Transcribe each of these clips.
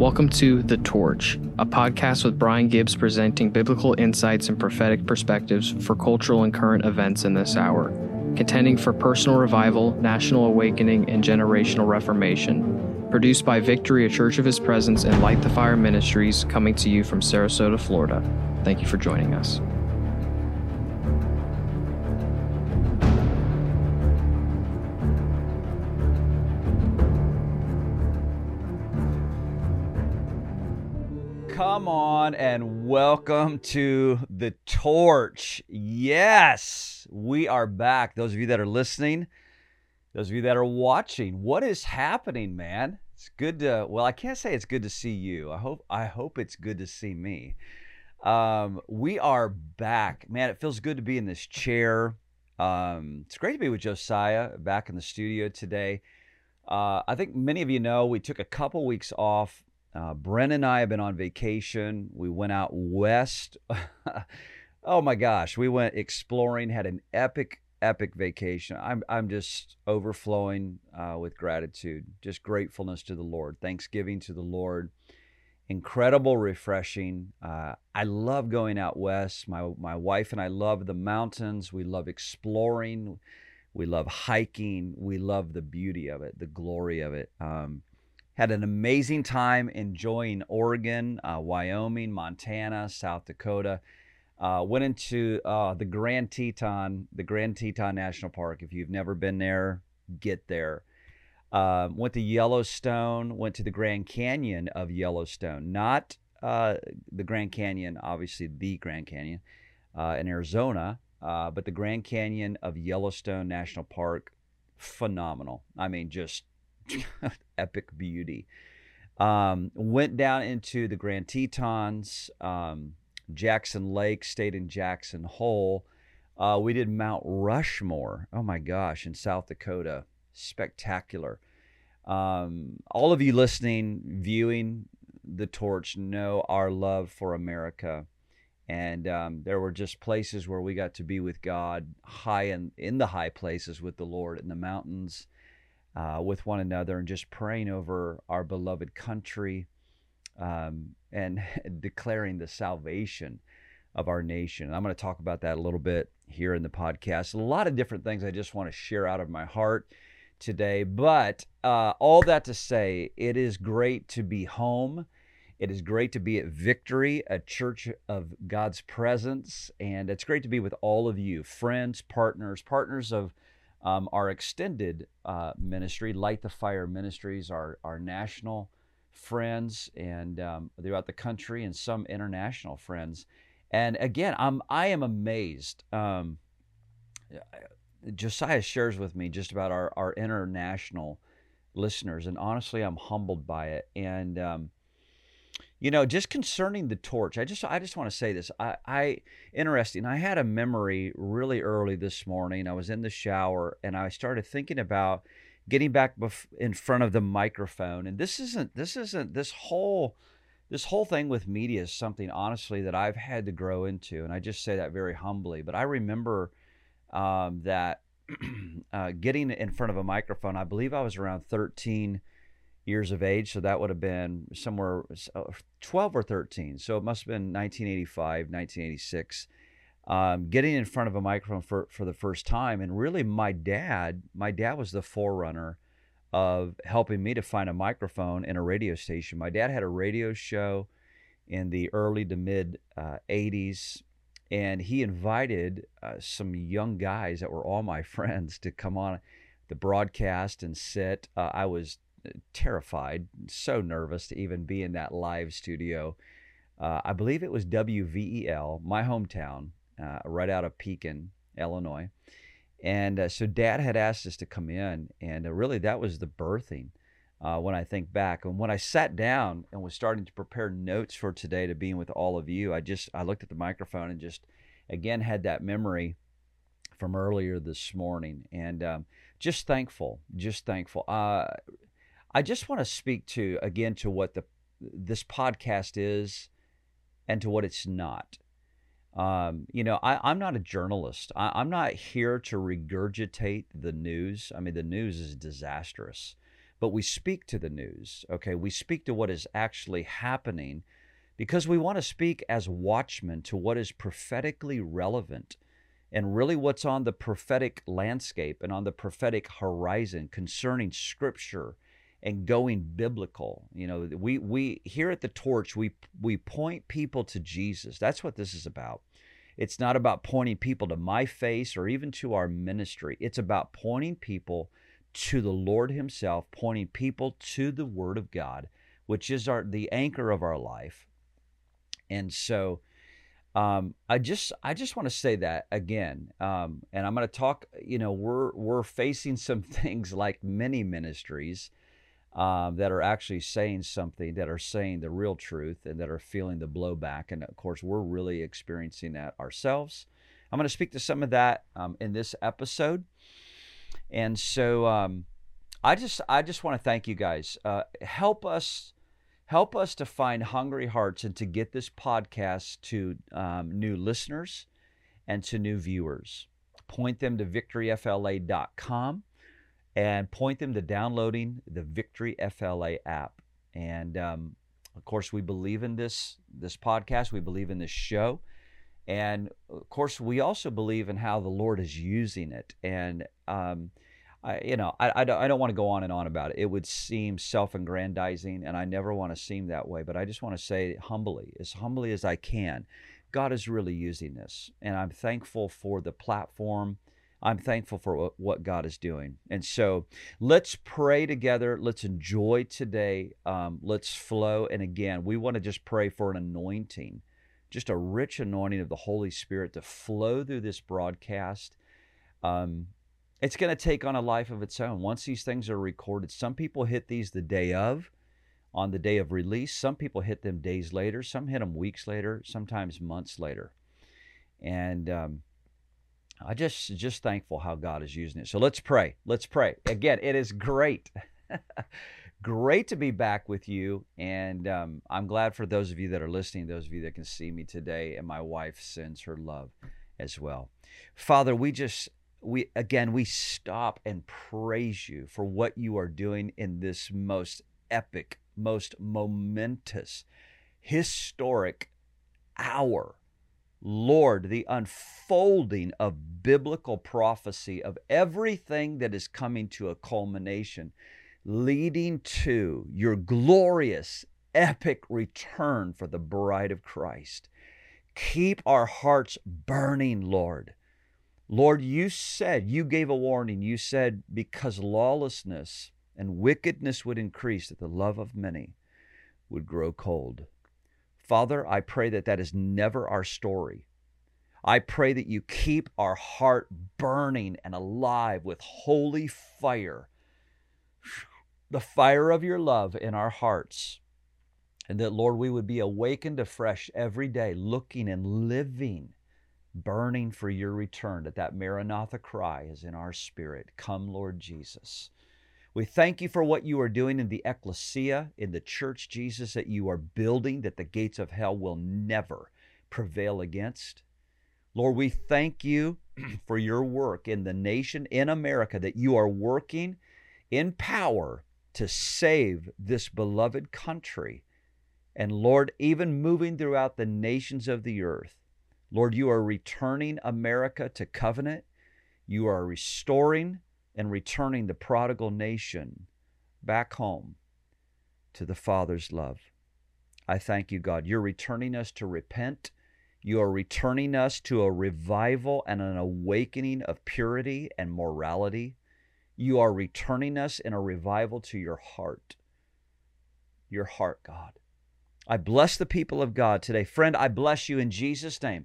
Welcome to The Torch, a podcast with Brian Gibbs presenting biblical insights and prophetic perspectives for cultural and current events in this hour, contending for personal revival, national awakening, and generational reformation. Produced by Victory, a Church of His Presence, and Light the Fire Ministries, coming to you from Sarasota, Florida. Thank you for joining us. Come on and welcome to the torch. Yes, we are back. Those of you that are listening, those of you that are watching, what is happening, man? It's good to well, I can't say it's good to see you. I hope I hope it's good to see me. Um, we are back. Man, it feels good to be in this chair. Um, it's great to be with Josiah back in the studio today. Uh, I think many of you know we took a couple weeks off uh, Bren and I have been on vacation. We went out west. oh my gosh, we went exploring, had an epic, epic vacation. I'm, I'm just overflowing uh, with gratitude, just gratefulness to the Lord, thanksgiving to the Lord. Incredible, refreshing. Uh, I love going out west. My, my wife and I love the mountains. We love exploring. We love hiking. We love the beauty of it, the glory of it. Um, had an amazing time enjoying Oregon, uh, Wyoming, Montana, South Dakota. Uh, went into uh, the Grand Teton, the Grand Teton National Park. If you've never been there, get there. Uh, went to Yellowstone. Went to the Grand Canyon of Yellowstone, not uh, the Grand Canyon, obviously the Grand Canyon uh, in Arizona, but the Grand Canyon of Yellowstone National Park. Phenomenal. I mean, just epic beauty. Um, went down into the Grand Tetons, um, Jackson Lake, stayed in Jackson Hole. Uh, we did Mount Rushmore. Oh my gosh, in South Dakota. Spectacular. Um, all of you listening, viewing the torch know our love for America. And um, there were just places where we got to be with God, high in, in the high places with the Lord, in the mountains, uh, with one another and just praying over our beloved country um, and declaring the salvation of our nation. And I'm going to talk about that a little bit here in the podcast. A lot of different things I just want to share out of my heart today. But uh, all that to say, it is great to be home. It is great to be at Victory, a church of God's presence. And it's great to be with all of you, friends, partners, partners of um, our extended uh, ministry, Light the Fire Ministries, our, our national friends and um, throughout the country and some international friends. And again, I'm I am amazed. Um, Josiah shares with me just about our, our international listeners, and honestly, I'm humbled by it. And um, you know, just concerning the torch, I just I just want to say this. I, I interesting. I had a memory really early this morning. I was in the shower and I started thinking about getting back bef- in front of the microphone. And this isn't this isn't this whole this whole thing with media is something honestly that I've had to grow into, and I just say that very humbly. But I remember um, that uh, getting in front of a microphone. I believe I was around thirteen years of age. So that would have been somewhere uh, 12 or 13. So it must have been 1985, 1986. Um, getting in front of a microphone for, for the first time. And really, my dad, my dad was the forerunner of helping me to find a microphone in a radio station. My dad had a radio show in the early to mid uh, 80s. And he invited uh, some young guys that were all my friends to come on the broadcast and sit. Uh, I was terrified, so nervous to even be in that live studio. Uh, I believe it was WVEL, my hometown, uh, right out of Pekin, Illinois. And uh, so dad had asked us to come in, and uh, really that was the birthing uh, when I think back. And when I sat down and was starting to prepare notes for today to being with all of you, I just I looked at the microphone and just again had that memory from earlier this morning, and um, just thankful, just thankful. I just want to speak to again to what the this podcast is and to what it's not. Um, you know, I, am not a journalist. I, I'm not here to regurgitate the news. I mean, the news is disastrous. but we speak to the news. Okay, we speak to what is actually happening because we want to speak as watchmen to what is prophetically relevant and really what's on the prophetic landscape and on the prophetic horizon concerning scripture and going biblical. You know, we we here at the torch we we point people to Jesus. That's what this is about. It's not about pointing people to my face or even to our ministry. It's about pointing people to the Lord himself, pointing people to the word of God, which is our the anchor of our life. And so um, I just I just want to say that again, um, and I'm going to talk. You know, we're we're facing some things like many ministries um, that are actually saying something, that are saying the real truth, and that are feeling the blowback. And of course, we're really experiencing that ourselves. I'm going to speak to some of that um, in this episode, and so um, I just I just want to thank you guys. Uh, help us help us to find hungry hearts and to get this podcast to um, new listeners and to new viewers. Point them to victoryfla.com and point them to downloading the Victory FLA app. And um, of course, we believe in this this podcast. We believe in this show, and of course, we also believe in how the Lord is using it. And um, I, you know, I, I don't, I don't want to go on and on about it. It would seem self-aggrandizing, and I never want to seem that way. But I just want to say humbly, as humbly as I can, God is really using this, and I'm thankful for the platform. I'm thankful for what God is doing. And so let's pray together. Let's enjoy today. Um, let's flow. And again, we want to just pray for an anointing, just a rich anointing of the Holy Spirit to flow through this broadcast. Um, it's going to take on a life of its own once these things are recorded. Some people hit these the day of, on the day of release. Some people hit them days later. Some hit them weeks later. Sometimes months later. And um, I just just thankful how God is using it. So let's pray. Let's pray. Again, it is great. great to be back with you. And um, I'm glad for those of you that are listening, those of you that can see me today, and my wife sends her love as well. Father, we just we again we stop and praise you for what you are doing in this most epic most momentous historic hour lord the unfolding of biblical prophecy of everything that is coming to a culmination leading to your glorious epic return for the bride of christ keep our hearts burning lord Lord, you said, you gave a warning. You said, because lawlessness and wickedness would increase, that the love of many would grow cold. Father, I pray that that is never our story. I pray that you keep our heart burning and alive with holy fire, the fire of your love in our hearts. And that, Lord, we would be awakened afresh every day, looking and living burning for your return, that that Maranatha cry is in our spirit. Come, Lord Jesus. We thank you for what you are doing in the ecclesia, in the church, Jesus, that you are building, that the gates of hell will never prevail against. Lord, we thank you for your work in the nation, in America, that you are working in power to save this beloved country. And Lord, even moving throughout the nations of the earth. Lord, you are returning America to covenant. You are restoring and returning the prodigal nation back home to the Father's love. I thank you, God. You're returning us to repent. You are returning us to a revival and an awakening of purity and morality. You are returning us in a revival to your heart. Your heart, God. I bless the people of God today. Friend, I bless you in Jesus' name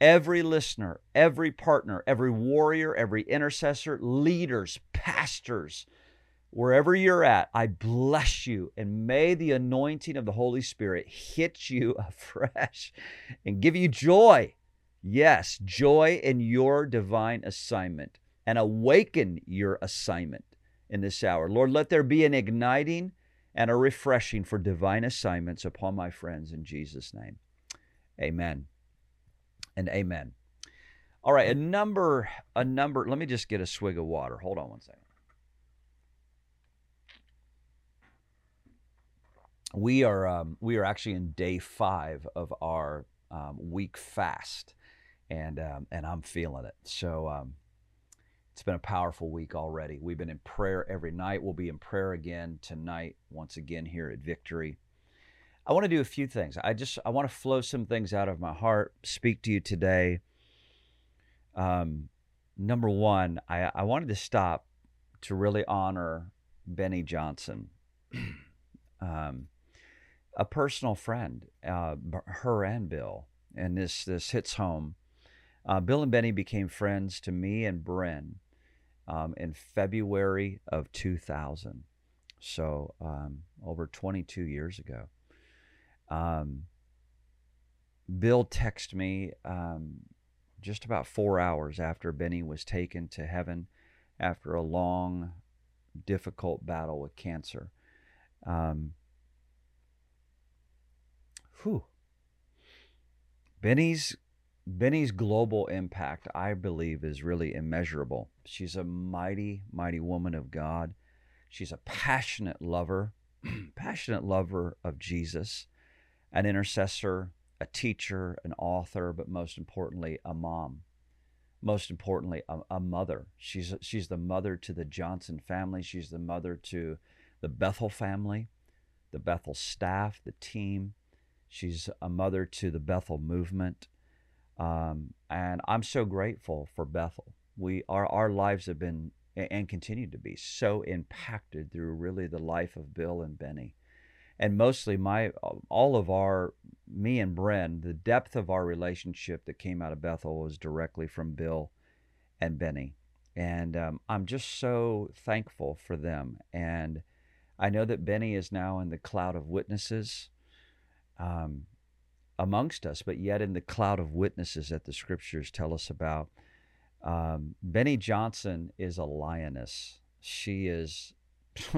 every listener, every partner, every warrior, every intercessor, leaders, pastors, wherever you're at, I bless you and may the anointing of the Holy Spirit hit you afresh and give you joy. Yes, joy in your divine assignment and awaken your assignment in this hour. Lord, let there be an igniting and a refreshing for divine assignments upon my friends in Jesus' name. Amen and amen. All right, a number, a number. Let me just get a swig of water. Hold on one second. we are um, we are actually in day five of our um, week fast, and um, and I'm feeling it. So um, it's been a powerful week already. We've been in prayer every night. We'll be in prayer again tonight, once again here at Victory. I want to do a few things. I just I want to flow some things out of my heart, speak to you today. Um, number one, I, I wanted to stop to really honor Beni Johnson. um, a personal friend, uh, her and Bill, and this this hits home. Uh, Bill and Beni became friends to me and Bren um, in February of 2000, so um, over 22 years ago. Um, Bill texted me um, just about four hours after Beni was taken to heaven after a long, difficult battle with cancer. Um, Whew. Beni's Beni's global impact, I believe, is really immeasurable. She's a mighty, mighty woman of God. She's a passionate lover, passionate lover of Jesus, an intercessor, a teacher, an author, but most importantly, a mom. Most importantly, a, a mother. She's she's the mother to the Johnson family. She's the mother to the Bethel family, the Bethel staff, the team. She's a mother to the Bethel movement. Um, and I'm so grateful for Bethel. We our our lives have been and continue to be so impacted through really the life of Bill and Beni. And mostly my all of our me and Bren, the depth of our relationship that came out of Bethel was directly from Bill and Beni. And um, I'm just so thankful for them. And I know that Beni is now in the cloud of witnesses um, amongst us, but yet in the cloud of witnesses that the scriptures tell us about. Um, Beni Johnson is a lioness. She is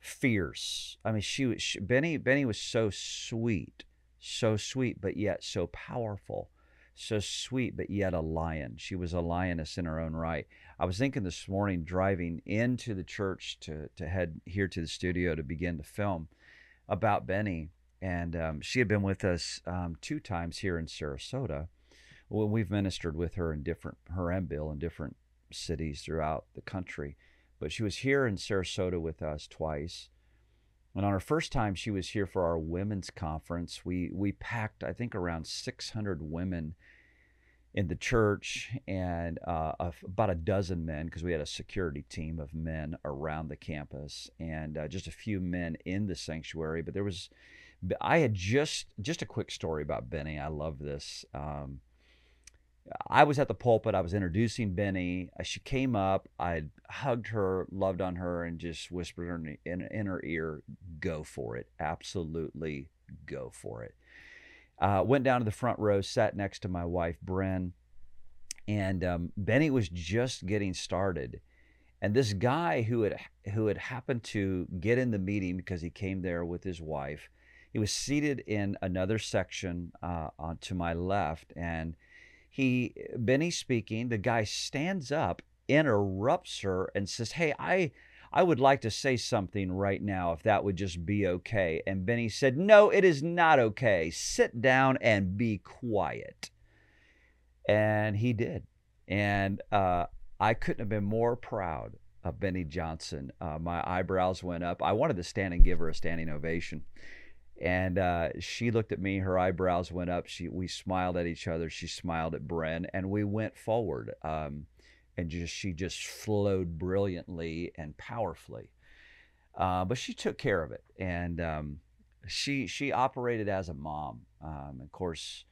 fierce. I mean, she, she Beni Beni was so sweet, so sweet, but yet so powerful, so sweet, but yet a lion. She was a lioness in her own right. I was thinking this morning, driving into the church to to head here to the studio to begin to film, about Beni and um, she had been with us um, two times here in Sarasota. Well, we've ministered with her in different, her and Bill in different cities throughout the country. But she was here in Sarasota with us twice. And on her first time, she was here for our women's conference. We we packed, I think, around 600 women in the church and uh, about a dozen men because we had a security team of men around the campus and uh, just a few men in the sanctuary. But there was I had just just a quick story about Beni. I love this. Um, I was at the pulpit. I was introducing Beni. Uh, she came up. I hugged her, loved on her, and just whispered in, in, in her ear, "Go for it! Absolutely, go for it." Uh, went down to the front row, sat next to my wife, Bren, and um, Beni was just getting started. And this guy who had who had happened to get in the meeting because he came there with his wife he was seated in another section uh, on, to my left, and he, Beni speaking, the guy stands up, interrupts her, and says, Hey, I. I would like to say something right now if that would just be okay. And Beni said, No, it is not okay. Sit down and be quiet. And he did. And uh, I couldn't have been more proud of Beni Johnson. Uh, my eyebrows went up. I wanted to stand and give her a standing ovation. And uh, she looked at me, her eyebrows went up. She, we smiled at each other. She smiled at Bren, and we went forward. Um, and just she just flowed brilliantly and powerfully. Uh, but she took care of it, and um, she she operated as a mom. Um, of course,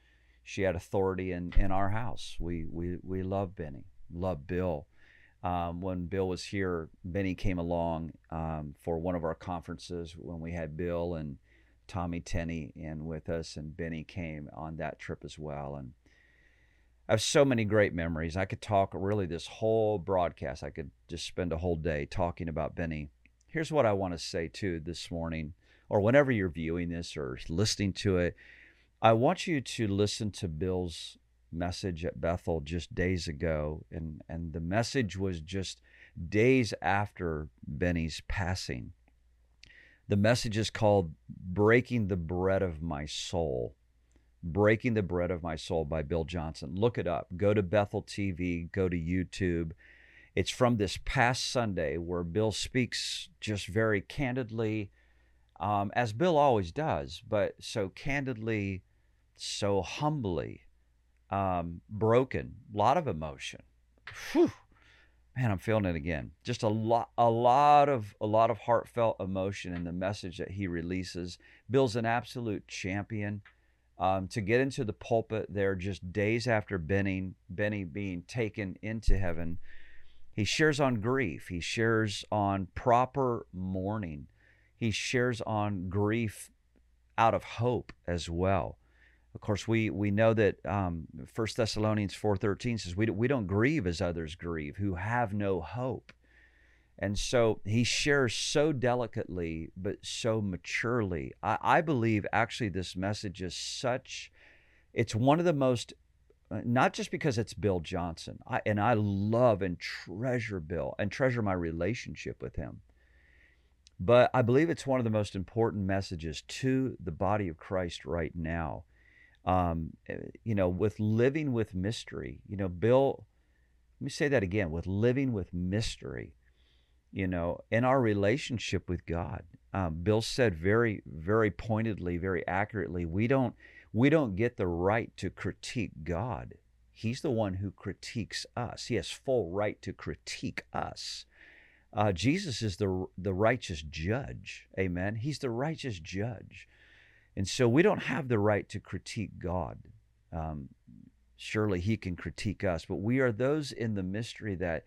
she had authority in, in our house. We we we love Beni, love Bill. Um, when Bill was here, Beni came along um, for one of our conferences when we had Bill and Tommy Tenney in with us, and Beni came on that trip as well. And I have so many great memories. I could talk really this whole broadcast. I could just spend a whole day talking about Beni. Here's what I want to say too this morning, or whenever you're viewing this or listening to it. I want you to listen to Bill's message at Bethel just days ago, and and the message was just days after Beni's passing. The message is called Breaking the Bread of My Soul. Breaking the Bread of My Soul by Bill Johnson. Look it up. Go to Bethel TV, go to YouTube. It's from this past Sunday where Bill speaks just very candidly, um, as Bill always does, but so candidly, so humbly, um, broken, a lot of emotion. Whew. Man, I'm feeling it again. Just a lot, a lot of, a lot of heartfelt emotion in the message that he releases. Bill's an absolute champion. Um, to get into the pulpit there just days after Beni, Beni being taken into heaven, he shares on grief. He shares on proper mourning. He shares on grief out of hope as well. Of course, we we know that um, 1 Thessalonians 4.13 says we, we don't grieve as others grieve, who have no hope. And so he shares so delicately, but so maturely. I, I believe actually this message is such, it's one of the most, uh, not just because it's Bill Johnson, I, and I love and treasure Bill and treasure my relationship with him. But I believe it's one of the most important messages to the body of Christ right now um, eh, you know, with living with mystery. You know, Bill, let me say that again with living with mystery, you know, in our relationship with God. Um, Bill said very, very pointedly, very accurately, we don't, we don't get the right to critique God. He's the one who critiques us. He has full right to critique us. Uh, Jesus is the the righteous judge. Amen. He's the righteous judge. And so we don't have the right to critique God. Um, surely He can critique us, but we are those in the mystery that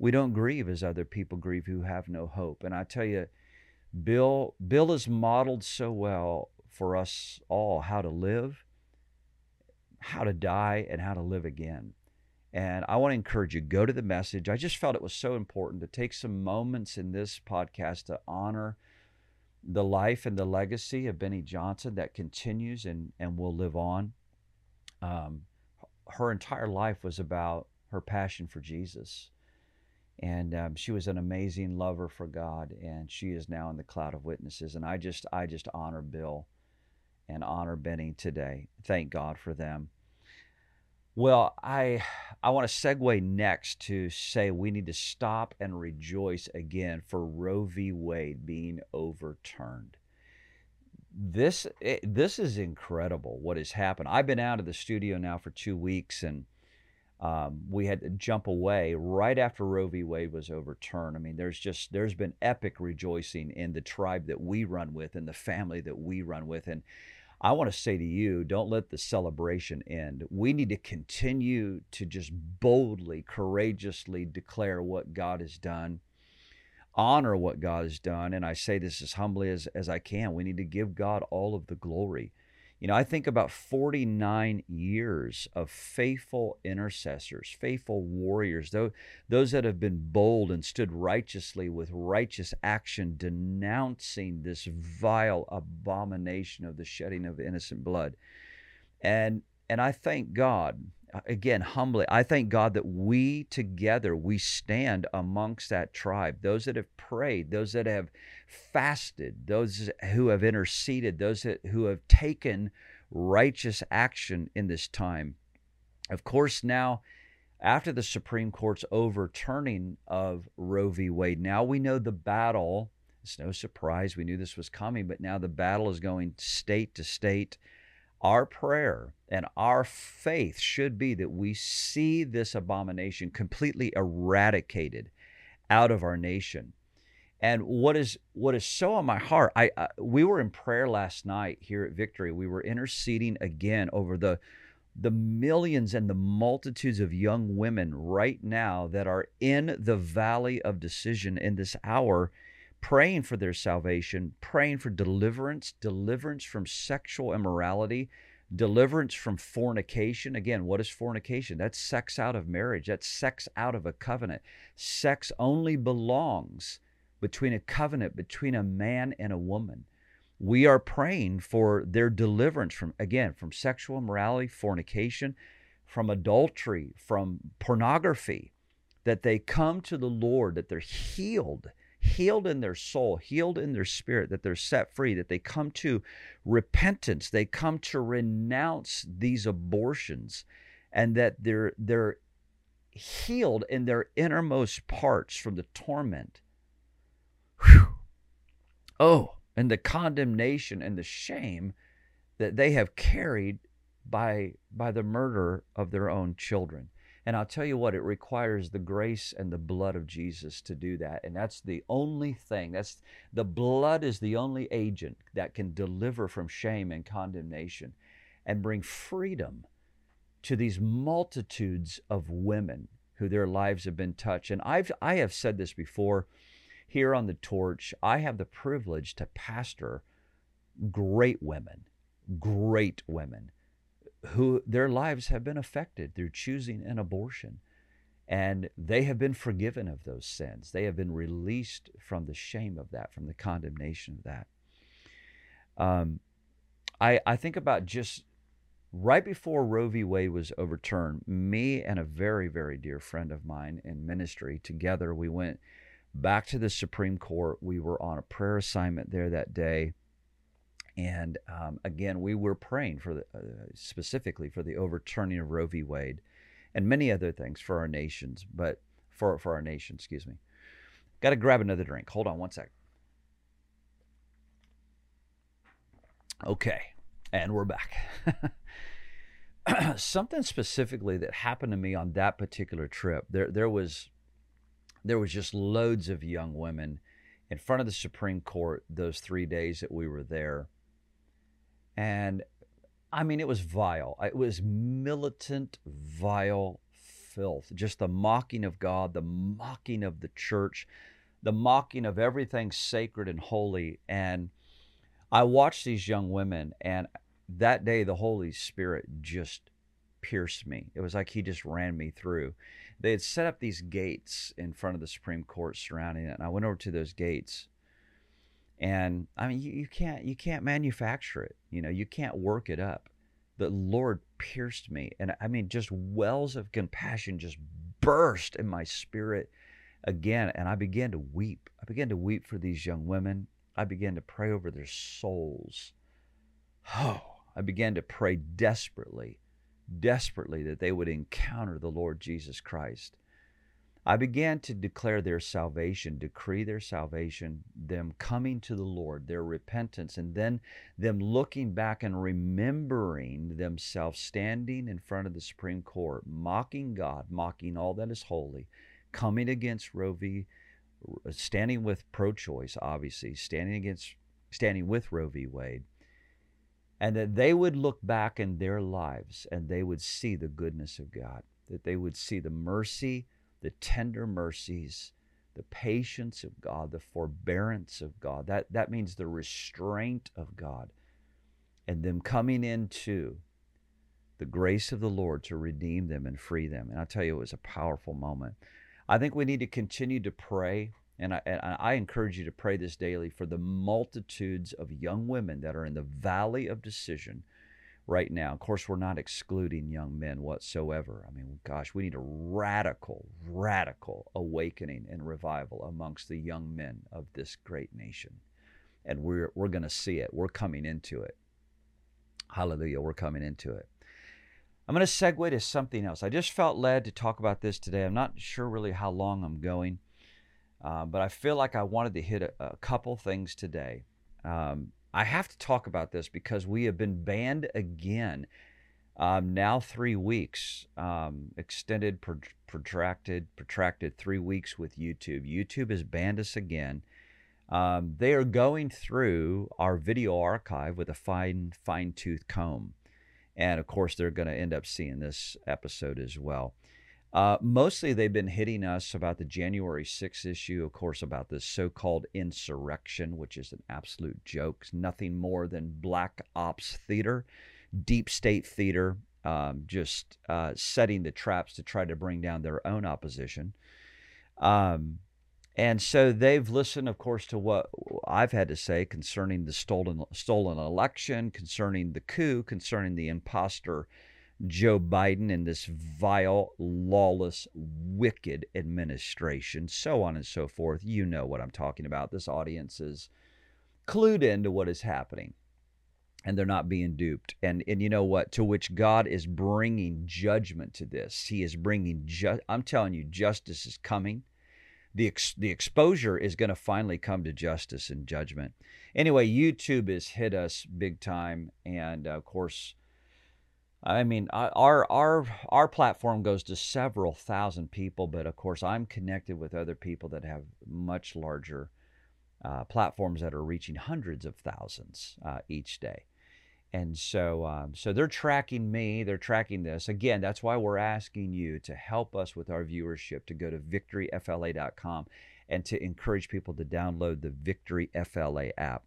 we don't grieve as other people grieve who have no hope. And I tell you, Bill, Bill has modeled so well for us all how to live, how to die, and how to live again. And I want to encourage you, go to the message. I just felt it was so important to take some moments in this podcast to honor the life and the legacy of Beni Johnson that continues and, and will live on. Um, her entire life was about her passion for Jesus. And um, she was an amazing lover for God, and she is now in the cloud of witnesses. And I just, I just honor Bill and honor Beni today. Thank God for them. Well, I I want to segue next to say we need to stop and rejoice again for Roe v. Wade being overturned. This it, this is incredible what has happened. I've been out of the studio now for two weeks, and um, we had to jump away right after Roe v. Wade was overturned. I mean, there's just there's been epic rejoicing in the tribe that we run with and the family that we run with, and I want to say to you, don't let the celebration end. We need to continue to just boldly, courageously declare what God has done, honor what God has done. And I say this as humbly as, as I can. We need to give God all of the glory. You know, I think about 49 years of faithful intercessors, faithful warriors, those, those that have been bold and stood righteously with righteous action, denouncing this vile abomination of the shedding of innocent blood. And and I thank God, uh, again, humbly, I thank God that we together, we stand amongst that tribe, those that have prayed, those that have fasted, those who have interceded, those that, who have taken righteous action in this time. Of course, now, after the Supreme Court's overturning of Roe v. Wade, now we know the battle. It's no surprise. We knew this was coming, but now the battle is going state to state. Our prayer and our faith should be that we see this abomination completely eradicated out of our nation. And what is what is so on my heart, I, I we were in prayer last night here at Victory. We were interceding again over the the millions and the multitudes of young women right now that are in the valley of decision in this hour praying for their salvation, praying for deliverance, deliverance from sexual immorality, deliverance from fornication. Again, what is fornication? That's sex out of marriage, that's sex out of a covenant. Sex only belongs between a covenant between a man and a woman. We are praying for their deliverance from, again, from sexual immorality, fornication, from adultery, from pornography, that they come to the Lord, that they're healed healed in their soul, healed in their spirit, that they're set free, that they come to repentance, they come to renounce these abortions, and that they're they're healed in their innermost parts from the torment. Whew. Oh, and the condemnation and the shame that they have carried by by the murder of their own children. And I'll tell you what, it requires the grace and the blood of Jesus to do that. And that's the only thing. That's the blood is the only agent that can deliver from shame and condemnation and bring freedom to these multitudes of women who their lives have been touched. And I've I have said this before here on the torch. I have the privilege to pastor great women, great women who their lives have been affected through choosing an abortion. And they have been forgiven of those sins. They have been released from the shame of that, from the condemnation of that. Um, I, I think about just right before Roe v. Wade was overturned, me and a very, very dear friend of mine in ministry together, we went back to the Supreme Court. We were on a prayer assignment there that day. And um, again, we were praying for the, uh, specifically for the overturning of Roe v. Wade and many other things for our nations, but for, for our nation, excuse me. Got to grab another drink. Hold on one sec. Okay, and we're back. Something specifically that happened to me on that particular trip. There, there was, there was just loads of young women in front of the Supreme Court those three days that we were there and I mean, it was vile. It was militant, vile filth. Just the mocking of God, the mocking of the church, the mocking of everything sacred and holy. And I watched these young women, and that day the Holy Spirit just pierced me. It was like He just ran me through. They had set up these gates in front of the Supreme Court surrounding it, and I went over to those gates and i mean you, you can't you can't manufacture it you know you can't work it up. The lord pierced me and i mean just wells of compassion just burst in my spirit again and i began to weep. I began to weep for these young women. I began to pray over their souls. Oh i began to pray desperately desperately that they would encounter the lord jesus christ I began to declare their salvation, decree their salvation, them coming to the Lord, their repentance, and then them looking back and remembering themselves standing in front of the Supreme Court, mocking God, mocking all that is holy, coming against Roe v. standing with pro choice, obviously, standing against standing with Roe v. Wade. And that they would look back in their lives and they would see the goodness of God, that they would see the mercy the tender mercies, the patience of God, the forbearance of God. That, that means the restraint of God and them coming into the grace of the Lord to redeem them and free them. And I tell you, it was a powerful moment. I think we need to continue to pray. And I, and I encourage you to pray this daily for the multitudes of young women that are in the valley of decision right now. Of course, we're not excluding young men whatsoever. I mean, gosh, we need a radical, radical awakening and revival amongst the young men of this great nation. And we're, we're going to see it. We're coming into it. Hallelujah. We're coming into it. I'm going to segue to something else. I just felt led to talk about this today. I'm not sure really how long I'm going, uh, but I feel like I wanted to hit a, a couple things today. Um, I have to talk about this because we have been banned again. Um, now three weeks, um, extended, protracted, protracted three weeks with YouTube. YouTube has banned us again. Um, they are going through our video archive with a fine, fine tooth comb, and of course, they're going to end up seeing this episode as well. Uh, mostly, they've been hitting us about the January 6th issue, of course, about this so called insurrection, which is an absolute joke. Nothing more than black ops theater, deep state theater, um, just uh, setting the traps to try to bring down their own opposition. Um, and so they've listened, of course, to what I've had to say concerning the stolen stolen election, concerning the coup, concerning the imposter Joe Biden and this vile, lawless, wicked administration, so on and so forth. You know what I'm talking about. This audience is clued into what is happening and they're not being duped. And and you know what? To which God is bringing judgment to this. He is bringing ju- I'm telling you justice is coming. The ex- the exposure is going to finally come to justice and judgment. Anyway, YouTube has hit us big time and of course I mean, our our our platform goes to several thousand people, but of course, I'm connected with other people that have much larger uh, platforms that are reaching hundreds of thousands uh, each day. And so, um, so they're tracking me. They're tracking this. Again, that's why we're asking you to help us with our viewership. To go to victoryfla.com and to encourage people to download the Victory FLA app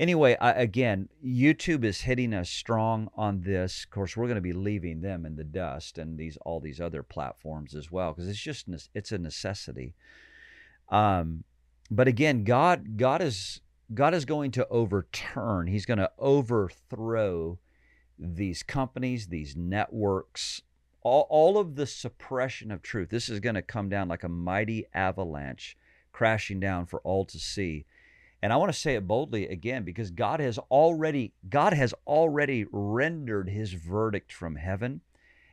anyway, I, again, YouTube is hitting us strong on this. Of course, we're going to be leaving them in the dust and these all these other platforms as well because it's just it's a necessity. Um, but again, God God is God is going to overturn. He's going to overthrow these companies, these networks, all, all of the suppression of truth. This is going to come down like a mighty avalanche crashing down for all to see. And I want to say it boldly again because God has already God has already rendered his verdict from heaven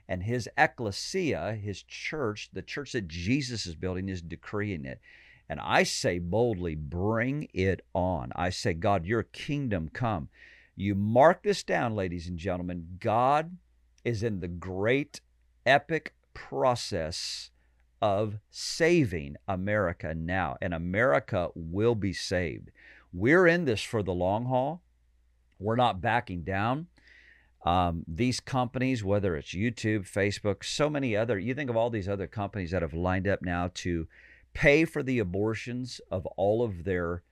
and his ecclesia, his church, the church that Jesus is building is decreeing it. And I say boldly, bring it on. I say, God, your kingdom come. You mark this down, ladies and gentlemen. God is in the great epic process of saving America now, and America will be saved. We're in this for the long haul. We're not backing down. Um, these companies, whether it's YouTube, Facebook, so many other, you think of all these other companies that have lined up now to pay for the abortions of all of their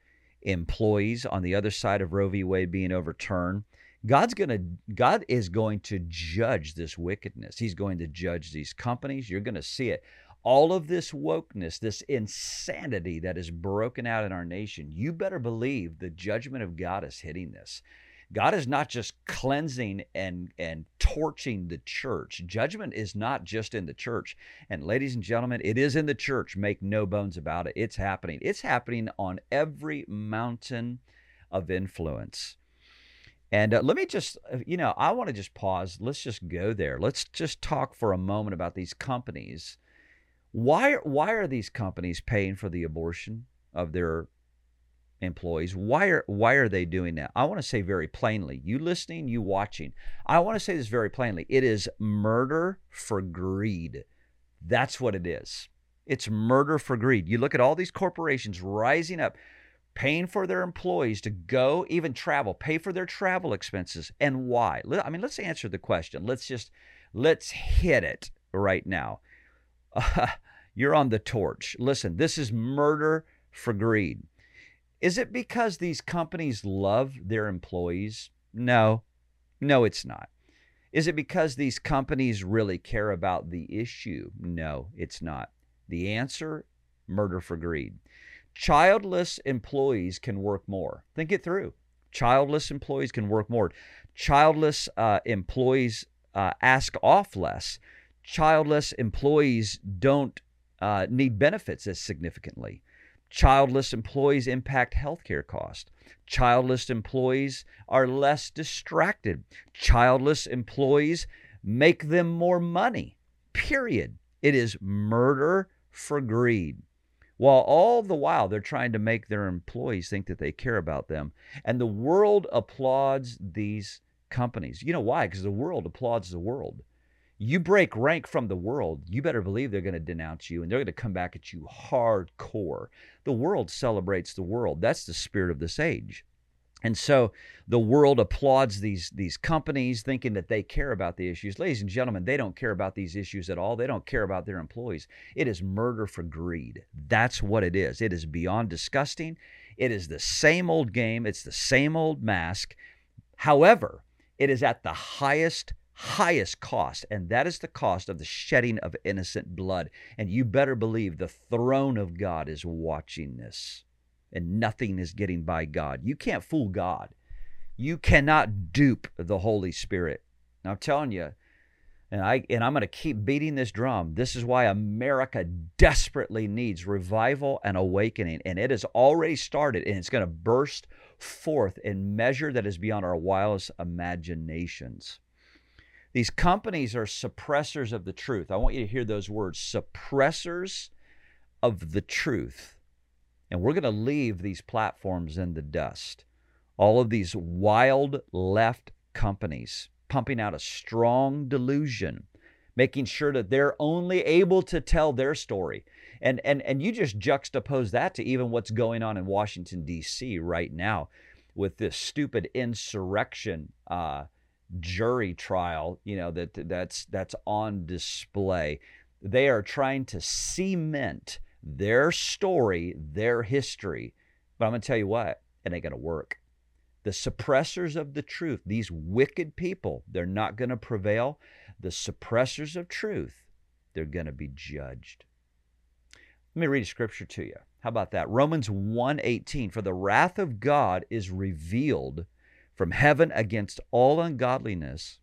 employees on the other side of Roe v. Wade being overturned. God's going to God is going to judge this wickedness. He's going to judge these companies. You're going to see it all of this wokeness, this insanity that is broken out in our nation, you better believe the judgment of God is hitting this. God is not just cleansing and and torching the church. Judgment is not just in the church. And ladies and gentlemen, it is in the church. Make no bones about it. It's happening. It's happening on every mountain of influence. And uh, let me just, uh, you know, I want to just pause. Let's just go there. Let's just talk for a moment about these companies why why are these companies paying for the abortion of their employees? Why are why are they doing that? I want to say very plainly, you listening, you watching. I want to say this very plainly. It is murder for greed. That's what it is. It's murder for greed. You look at all these corporations rising up, paying for their employees to go, even travel, pay for their travel expenses. And why? I mean, let's answer the question. Let's just let's hit it right now. Uh, you're on the torch. Listen, this is murder for greed. Is it because these companies love their employees? No, no, it's not. Is it because these companies really care about the issue? No, it's not. The answer murder for greed. Childless employees can work more. Think it through. Childless employees can work more. Childless uh, employees uh, ask off less. Childless employees don't uh, need benefits as significantly. Childless employees impact healthcare costs. Childless employees are less distracted. Childless employees make them more money. Period. It is murder for greed. While all the while they're trying to make their employees think that they care about them. And the world applauds these companies. You know why? Because the world applauds the world you break rank from the world, you better believe they're going to denounce you and they're going to come back at you hardcore. The world celebrates the world. That's the spirit of this age. And so the world applauds these these companies thinking that they care about the issues. Ladies and gentlemen, they don't care about these issues at all. They don't care about their employees. It is murder for greed. That's what it is. It is beyond disgusting. It is the same old game. It's the same old mask. However, it is at the highest highest cost, and that is the cost of the shedding of innocent blood. And you better believe the throne of God is watching this, and nothing is getting by God. You can't fool God. You cannot dupe the Holy Spirit. Now, I'm telling you, And I and I'm going to keep beating this drum. This is why America desperately needs revival and awakening and it has already started and it's going to burst forth in measure that is beyond our wildest imaginations. These companies are suppressors of the truth. I want you to hear those words suppressors of the truth. And we're going to leave these platforms in the dust. All of these wild left companies pumping out a strong delusion, making sure that they're only able to tell their story. And, and, and you just juxtapose that to even what's going on in Washington, D.C. right now with this stupid insurrection uh, jury trial, you know, that that's that's on display. They are trying to cement their story, their history. But I'm going to tell you what, it ain't going to work. The suppressors of the truth, these wicked people, they're not going to prevail. The suppressors of truth, they're going to be judged. Let me read a scripture to you. How about that? Romans 1:18 For the wrath of God is revealed from heaven against all ungodliness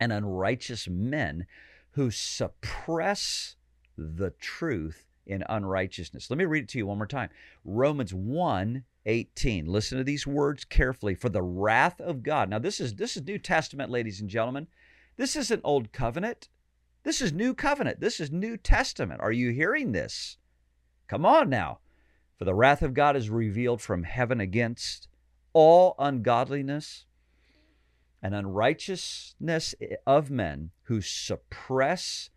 and unrighteous men who suppress the truth in unrighteousness. Let me read it to you one more time. Romans 1 18. Listen to these words carefully. For the wrath of God. Now, this is this is New Testament, ladies and gentlemen. This isn't old covenant. This is new covenant. This is New Testament. Are you hearing this? Come on now. For the wrath of God is revealed from heaven against all ungodliness and unrighteousness of men who suppress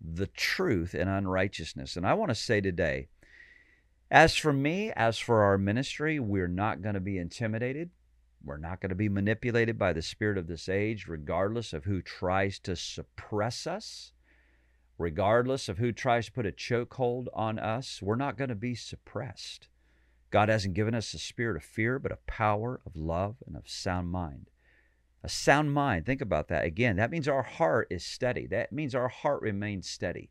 the truth in unrighteousness. And I want to say today, as for me, as for our ministry, we're not going to be intimidated. We're not going to be manipulated by the spirit of this age, regardless of who tries to suppress us, regardless of who tries to put a chokehold on us. We're not going to be suppressed. God hasn't given us a spirit of fear, but a power of love and of sound mind. A sound mind, think about that. Again, that means our heart is steady. That means our heart remains steady.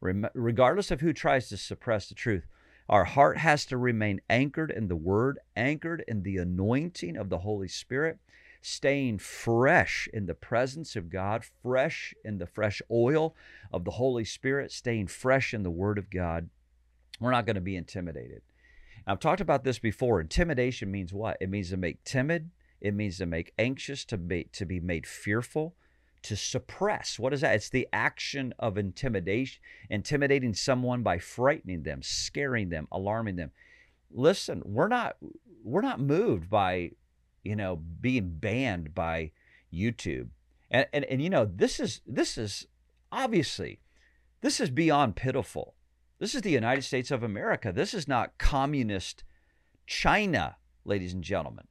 regardless of who tries to suppress the truth, our heart has to remain anchored in the Word, anchored in the anointing of the Holy Spirit, staying fresh in the presence of God, fresh in the fresh oil of the Holy Spirit, staying fresh in the Word of God. We're not going to be intimidated. I've talked about this before. Intimidation means what? It means to make timid. It means to make anxious, to be to be made fearful, to suppress. What is that? It's the action of intimidation, intimidating someone by frightening them, scaring them, alarming them. Listen, we're not we're not moved by, you know, being banned by YouTube. And and, and you know, this is this is obviously this is beyond pitiful. This is the United States of America. This is not communist China, ladies and gentlemen.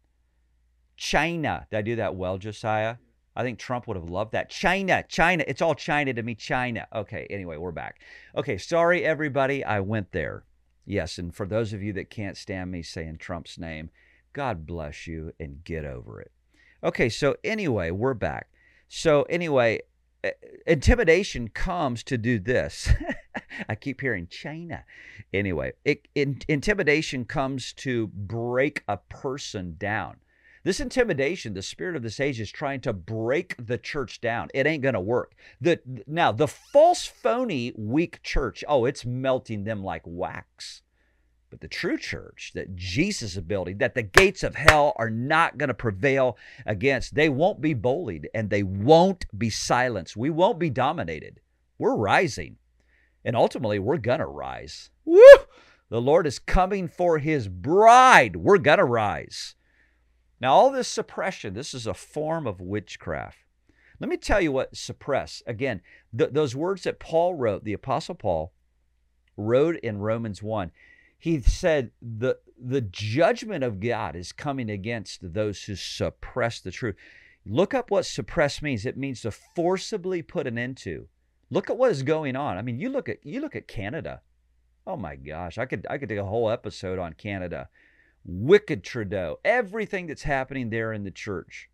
China. Did I do that well, Josiah? I think Trump would have loved that. China, China. It's all China to me, China. Okay, anyway, we're back. Okay, sorry, everybody. I went there. Yes, and for those of you that can't stand me saying Trump's name, God bless you and get over it. Okay, so anyway, we're back. So, anyway, uh, intimidation comes to do this. I keep hearing China. Anyway, it, in, intimidation comes to break a person down. This intimidation, the spirit of this age is trying to break the church down. It ain't going to work. The now the false phony weak church, oh, it's melting them like wax. But the true church that Jesus is building, that the gates of hell are not going to prevail against, they won't be bullied and they won't be silenced. We won't be dominated. We're rising. And ultimately, we're going to rise. Woo! The Lord is coming for his bride. We're going to rise. Now, all this suppression, this is a form of witchcraft. Let me tell you what suppress. Again, th- those words that Paul wrote, the Apostle Paul wrote in Romans 1 he said the the judgment of God is coming against those who suppress the truth. Look up what suppress means. It means to forcibly put an end to. Look at what is going on. I mean, you look at you look at Canada. Oh my gosh, I could I could do a whole episode on Canada. Wicked Trudeau, everything that's happening there in the church,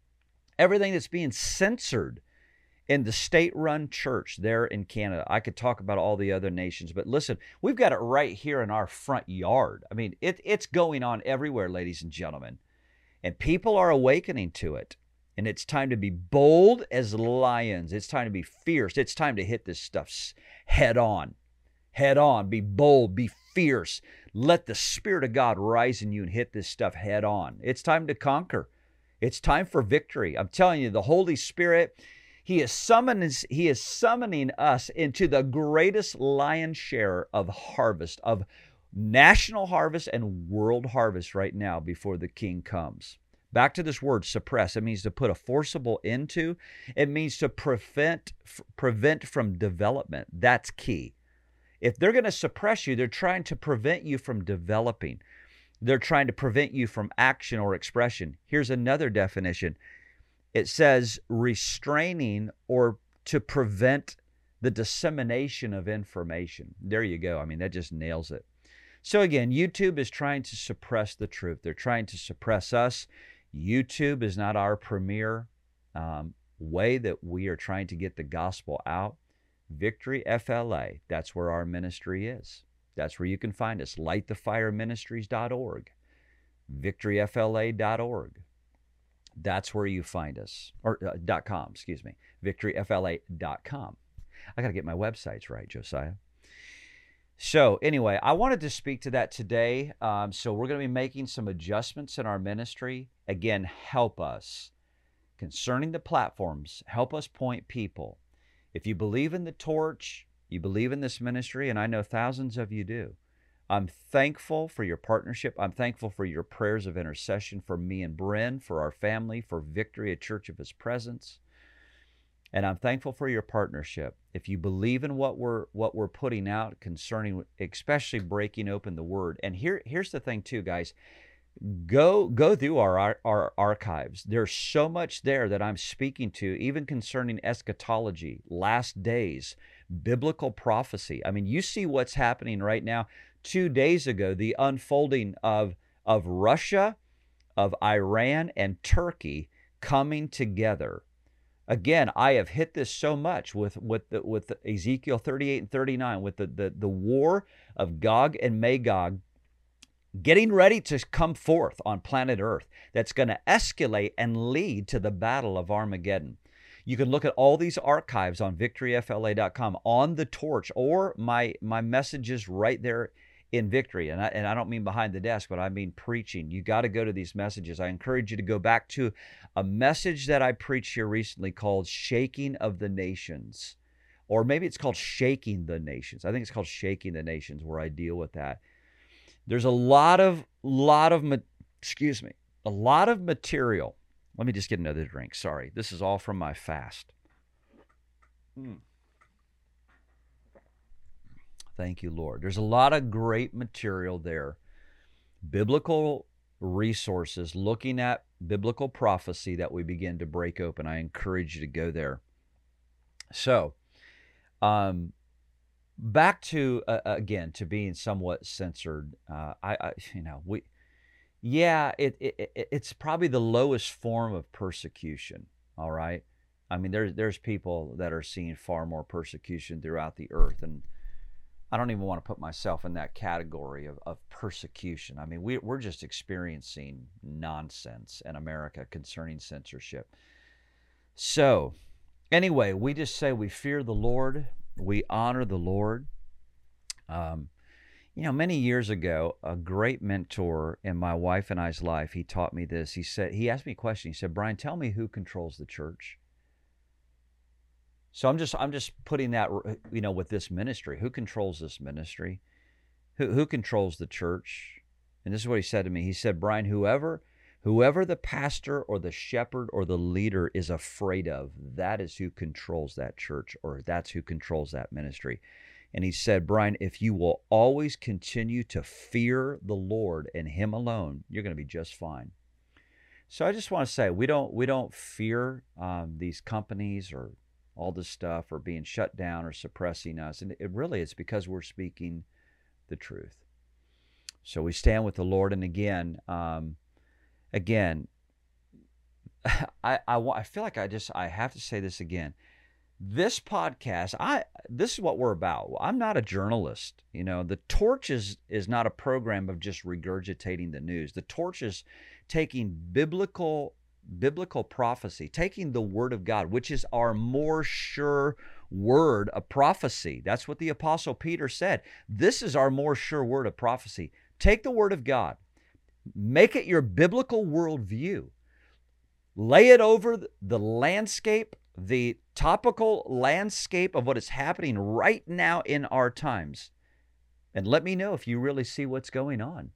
everything that's being censored in the state run church there in Canada. I could talk about all the other nations, but listen, we've got it right here in our front yard. I mean, it, it's going on everywhere, ladies and gentlemen. And people are awakening to it. And it's time to be bold as lions. It's time to be fierce. It's time to hit this stuff head on. Head on. Be bold. Be fierce. Let the Spirit of God rise in you and hit this stuff head on. It's time to conquer. It's time for victory. I'm telling you, the Holy Spirit, He is summoning, He is summoning us into the greatest lion share of harvest, of national harvest and world harvest right now before the King comes. Back to this word suppress. It means to put a forcible into. It means to prevent prevent from development. That's key. If they're going to suppress you, they're trying to prevent you from developing. They're trying to prevent you from action or expression. Here's another definition it says restraining or to prevent the dissemination of information. There you go. I mean, that just nails it. So, again, YouTube is trying to suppress the truth. They're trying to suppress us. YouTube is not our premier um, way that we are trying to get the gospel out. Victory FLA, that's where our ministry is. That's where you can find us. Lightthefireministries.org, victoryfla.org. That's where you find us, or uh, .com, excuse me, victoryfla.com. I got to get my websites right, Josiah. So, anyway, I wanted to speak to that today. Um, so, we're going to be making some adjustments in our ministry. Again, help us concerning the platforms, help us point people if you believe in the torch, you believe in this ministry, and I know thousands of you do. I'm thankful for your partnership. I'm thankful for your prayers of intercession for me and Bren, for our family, for victory at Church of His Presence. And I'm thankful for your partnership. If you believe in what we're what we're putting out concerning especially breaking open the word. And here here's the thing too, guys. Go go through our, our, our archives. There's so much there that i'm speaking to even concerning eschatology last days biblical prophecy. I mean you see what's happening right now. Two days ago the unfolding of of russia of iran and turkey coming together again i have hit this so much with with the, with ezekiel 38 and 39 with the, the the war of gog and magog getting ready to come forth on planet Earth that's going to escalate and lead to the Battle of Armageddon. You can look at all these archives on victoryfla.com on the torch or my my messages right there in victory. And I, and I don't mean behind the desk, but I mean preaching. You got to go to these messages. I encourage you to go back to a message that I preached here recently called Shaking of the Nations. Or maybe it's called Shaking the Nations. I think it's called Shaking the Nations, where I deal with that. There's a lot of lot of excuse me, a lot of material. Let me just get another drink. Sorry. This is all from my fast. Mm. Thank you, Lord. There's a lot of great material there. Biblical resources looking at biblical prophecy that we begin to break open. I encourage you to go there. So, um, back to uh, again to being somewhat censored. Uh, I, I, you know, we, yeah, it, it it's probably the lowest form of persecution. All right, I mean, there's there's people that are seeing far more persecution throughout the earth, and I don't even want to put myself in that category of, of persecution. I mean, we, we're just experiencing nonsense in America concerning censorship. So, anyway, we just say we fear the Lord we honor the Lord. Um, you know, many years ago, a great mentor in my wife and I's life, he taught me this. He said, he asked me a question. He said, Brian, tell me who controls the church. So I'm just, I'm just putting that, you know, with this ministry. Who controls this ministry? Who, who controls the church? And this is what he said to me. He said, Brian, whoever Whoever the pastor or the shepherd or the leader is afraid of, that is who controls that church or that's who controls that ministry. And he said, Brian, if you will always continue to fear the Lord and Him alone, you're going to be just fine. So I just want to say we don't we don't fear um, these companies or all this stuff or being shut down or suppressing us, and it really is because we're speaking the truth. So we stand with the Lord, and again, um, again, I, I, I feel like I just I have to say this again. This podcast, I this is what we're about. I'm not a journalist. You know, the torch is is not a program of just regurgitating the news. The torch is taking biblical biblical prophecy, taking the word of God, which is our more sure word of prophecy. That's what the apostle Peter said. This is our more sure word of prophecy. Take the word of God, make it your biblical worldview, lay it over the landscape, the topical landscape of what is happening right now in our times, and let me know if you really see what's going on.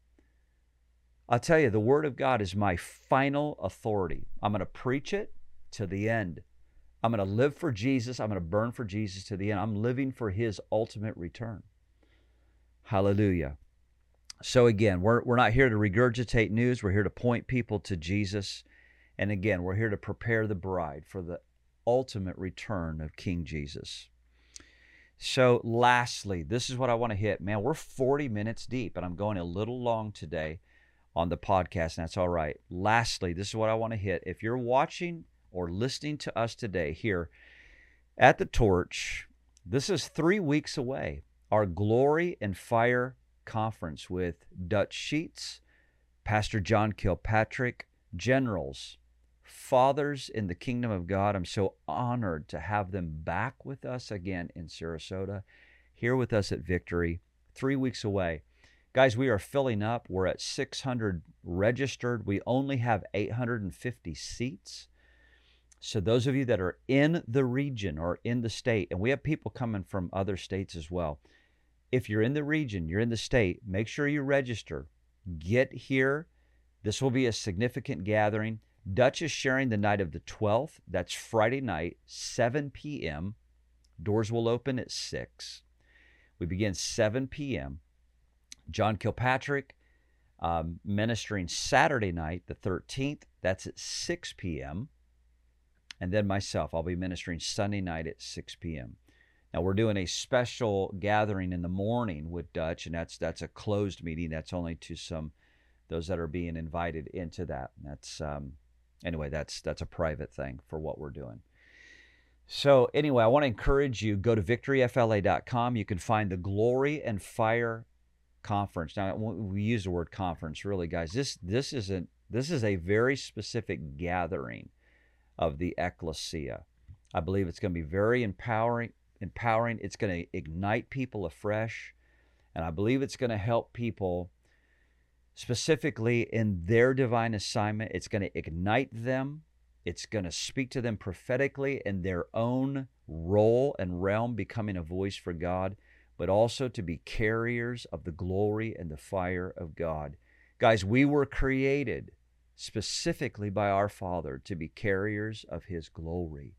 I'll tell you, the Word of God is my final authority. I'm going to preach it to the end. I'm going to live for Jesus. I'm going to burn for Jesus to the end. I'm living for His ultimate return. Hallelujah. So, again, we're, we're not here to regurgitate news. We're here to point people to Jesus. And again, we're here to prepare the bride for the ultimate return of King Jesus. So, lastly, this is what I want to hit. Man, we're 40 minutes deep, and I'm going a little long today on the podcast, and that's all right. Lastly, this is what I want to hit. If you're watching or listening to us today here at the Torch, this is three weeks away. Our Glory and Fire conference with Dutch Sheets, Pastor John Kilpatrick, generals, fathers in the kingdom of God. I'm so honored to have them back with us again in Sarasota, here with us at Victory, three weeks away. Guys, we are filling up. We're at 600 registered. We only have 850 seats. So, those of you that are in the region or in the state, and we have people coming from other states as well. If you're in the region, you're in the state, make sure you register. Get here. This will be a significant gathering. Dutch is sharing the night of the 12th. That's Friday night, 7 p.m. Doors will open at 6. We begin 7 p.m. John Kilpatrick um, ministering Saturday night, the 13th. That's at 6 p.m. And then myself, I'll be ministering Sunday night at 6 p.m. Now we're doing a special gathering in the morning with Dutch, and that's that's a closed meeting. That's only to some those that are being invited into that. And That's um, anyway, that's that's a private thing for what we're doing. So anyway, I want to encourage you go to victoryfla.com. You can find the Glory and Fire conference. Now we use the word conference, really, guys. This this isn't this is a very specific gathering of the ecclesia. I believe it's going to be very empowering. Empowering. It's going to ignite people afresh, and I believe it's going to help people specifically in their divine assignment. It's going to ignite them. It's going to speak to them prophetically in their own role and realm, becoming a voice for God but also to be carriers of the glory and the fire of God. Guys, we were created specifically by our Father to be carriers of His glory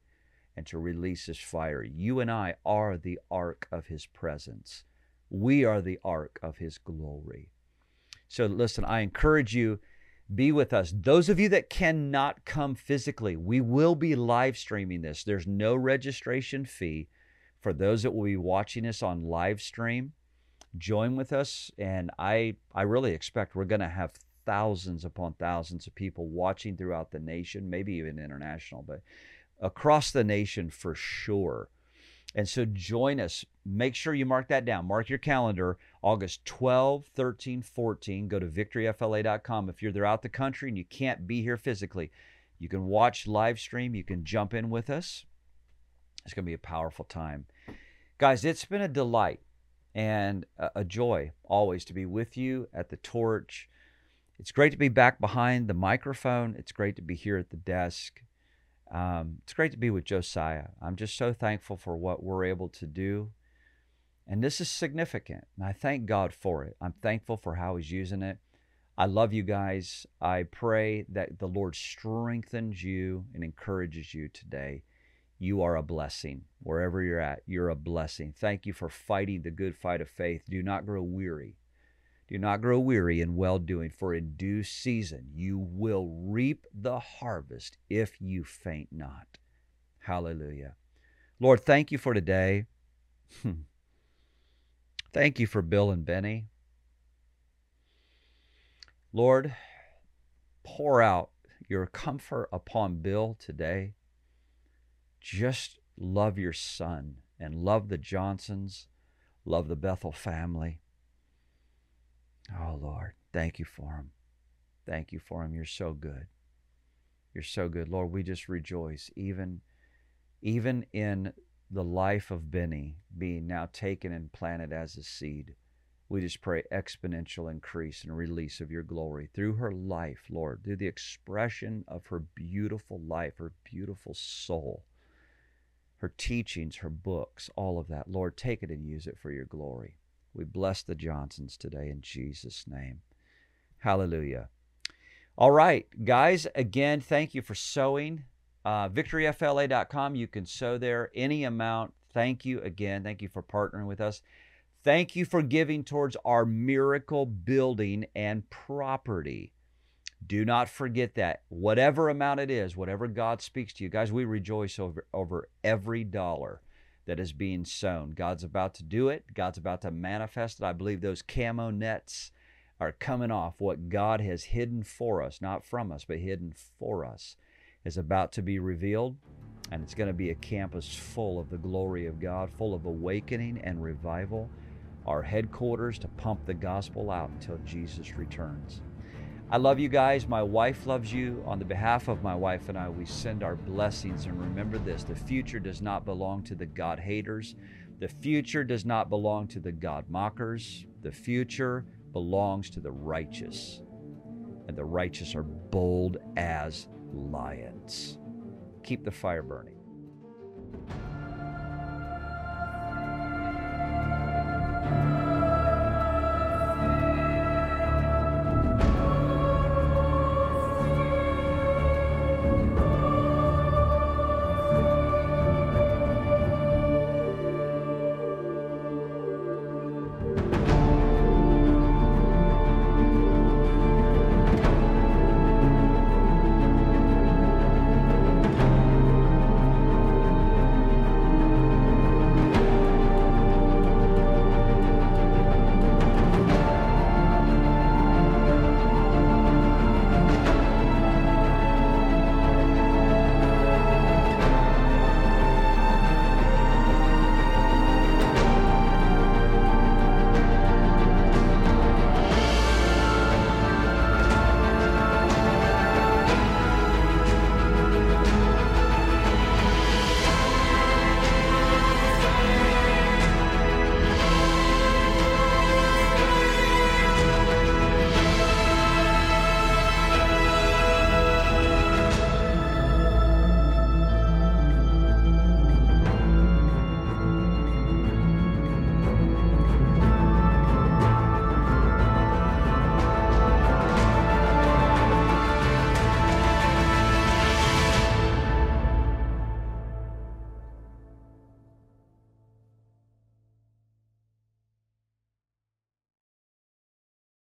and to release His fire. You and I are the ark of His presence. We are the ark of His glory. So, listen, I encourage you, be with us. Those of you that cannot come physically, we will be live streaming this. There's no registration fee for those that will be watching us on live stream, join with us. And I, I really expect we're going to have thousands upon thousands of people watching throughout the nation, maybe even international, but across the nation for sure. And so join us. Make sure you mark that down. Mark your calendar August 12, 13, 14. Go to victoryfla.com. If you're throughout the country and you can't be here physically, you can watch live stream. You can jump in with us. It's going to be a powerful time. Guys, it's been a delight and a joy always to be with you at the torch. It's great to be back behind the microphone. It's great to be here at the desk. Um, it's great to be with Josiah. I'm just so thankful for what we're able to do. And this is significant. And I thank God for it. I'm thankful for how He's using it. I love you guys. I pray that the Lord strengthens you and encourages you today you are a blessing. Wherever you're at, you're a blessing. Thank you for fighting the good fight of faith. Do not grow weary. Do not grow weary in well doing, for in due season you will reap the harvest if you faint not. Hallelujah. Lord, thank you for today. Hmm. thank you for Bill and Beni. Lord, pour out your comfort upon Bill today just love your son and love the Johnsons, love the Bethel family. Oh, Lord, thank you for him. Thank you for him. You're so good. You're so good. Lord, we just rejoice even even in the life of Beni being now taken and planted as a seed. We just pray exponential increase and release of your glory through her life, Lord, through the expression of her beautiful life, her beautiful soul, her teachings, her books, all of that. Lord, take it and use it for your glory. We bless the Johnsons today in Jesus' name. Hallelujah. All right, guys, again, thank you for sowing. Uh, victoryfla.com, you can sow there any amount. Thank you again. Thank you for partnering with us. Thank you for giving towards our miracle building and property. Do not forget that. Whatever amount it is, whatever God speaks to you, guys, we rejoice over, over every dollar that is being sown. God's about to do it, God's about to manifest it. I believe those camo nets are coming off. What God has hidden for us, not from us, but hidden for us, is about to be revealed. And it's going to be a campus full of the glory of God, full of awakening and revival our headquarters to pump the gospel out until Jesus returns. I love you guys. My wife loves you. On the behalf of my wife and I, we send our blessings. And remember this the future does not belong to the God haters, the future does not belong to the God mockers. The future belongs to the righteous. And the righteous are bold as lions. Keep the fire burning.